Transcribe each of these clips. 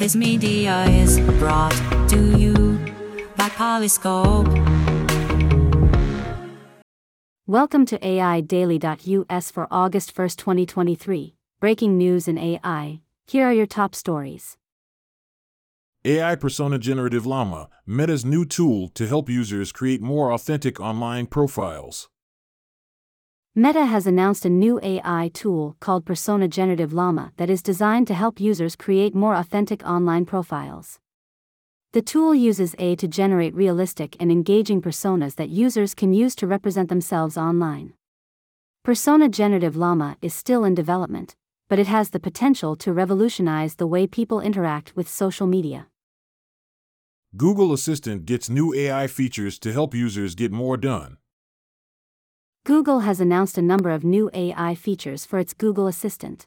This media is brought to you by Polyscope. Welcome to AIDaily.us for August 1, 2023. Breaking news in AI. Here are your top stories. AI Persona Generative Llama, Meta's new tool to help users create more authentic online profiles. Meta has announced a new AI tool called Persona Generative Llama that is designed to help users create more authentic online profiles. The tool uses AI to generate realistic and engaging personas that users can use to represent themselves online. Persona Generative Llama is still in development, but it has the potential to revolutionize the way people interact with social media. Google Assistant gets new AI features to help users get more done. Google has announced a number of new AI features for its Google Assistant.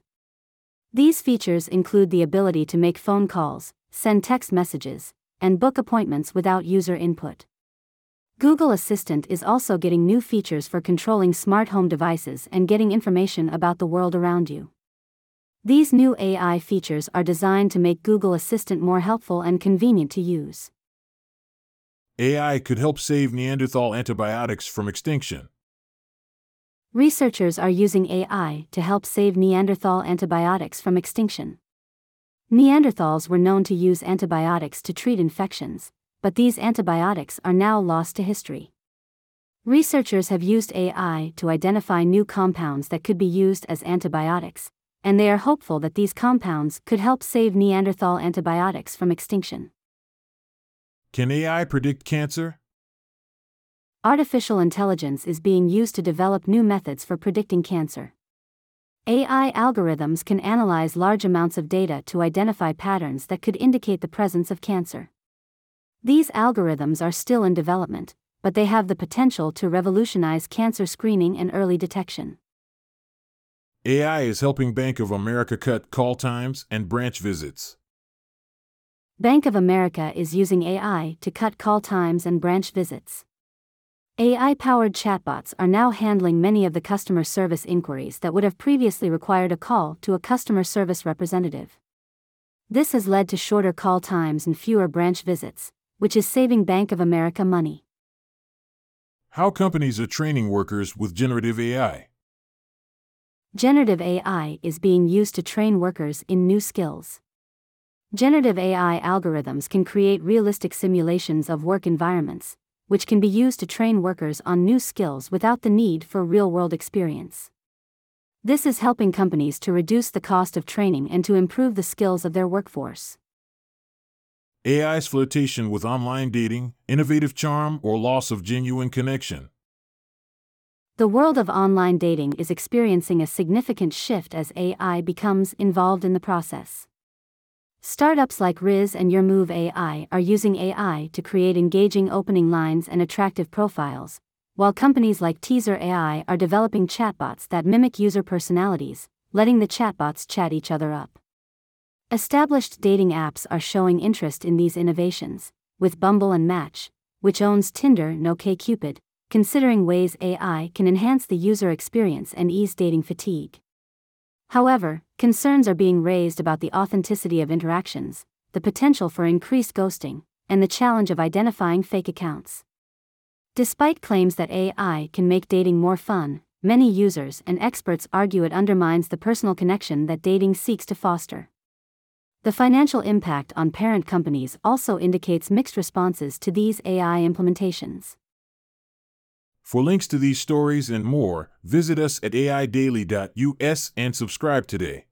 These features include the ability to make phone calls, send text messages, and book appointments without user input. Google Assistant is also getting new features for controlling smart home devices and getting information about the world around you. These new AI features are designed to make Google Assistant more helpful and convenient to use. AI could help save Neanderthal antibiotics from extinction. Researchers are using AI to help save Neanderthal antibiotics from extinction. Neanderthals were known to use antibiotics to treat infections, but these antibiotics are now lost to history. Researchers have used AI to identify new compounds that could be used as antibiotics, and they are hopeful that these compounds could help save Neanderthal antibiotics from extinction. Can AI predict cancer? Artificial intelligence is being used to develop new methods for predicting cancer. AI algorithms can analyze large amounts of data to identify patterns that could indicate the presence of cancer. These algorithms are still in development, but they have the potential to revolutionize cancer screening and early detection. AI is helping Bank of America cut call times and branch visits. Bank of America is using AI to cut call times and branch visits. AI powered chatbots are now handling many of the customer service inquiries that would have previously required a call to a customer service representative. This has led to shorter call times and fewer branch visits, which is saving Bank of America money. How companies are training workers with generative AI. Generative AI is being used to train workers in new skills. Generative AI algorithms can create realistic simulations of work environments, which can be used to train workers on new skills without the need for real world experience. This is helping companies to reduce the cost of training and to improve the skills of their workforce. AI's flirtation with online dating, innovative charm, or loss of genuine connection. The world of online dating is experiencing a significant shift as AI becomes involved in the process. Startups like Rizz and YourMove AI are using AI to create engaging opening lines and attractive profiles, while companies like Teaser AI are developing chatbots that mimic user personalities, letting the chatbots chat each other up. Established dating apps are showing interest in these innovations, with Bumble and Match, which owns Tinder OkCupid, considering ways AI can enhance the user experience and ease dating fatigue. However, concerns are being raised about the authenticity of interactions, the potential for increased ghosting, and the challenge of identifying fake accounts. Despite claims that AI can make dating more fun, many users and experts argue it undermines the personal connection that dating seeks to foster. The financial impact on parent companies also indicates mixed responses to these AI implementations. For links to these stories and more, visit us at aidaily.us and subscribe today.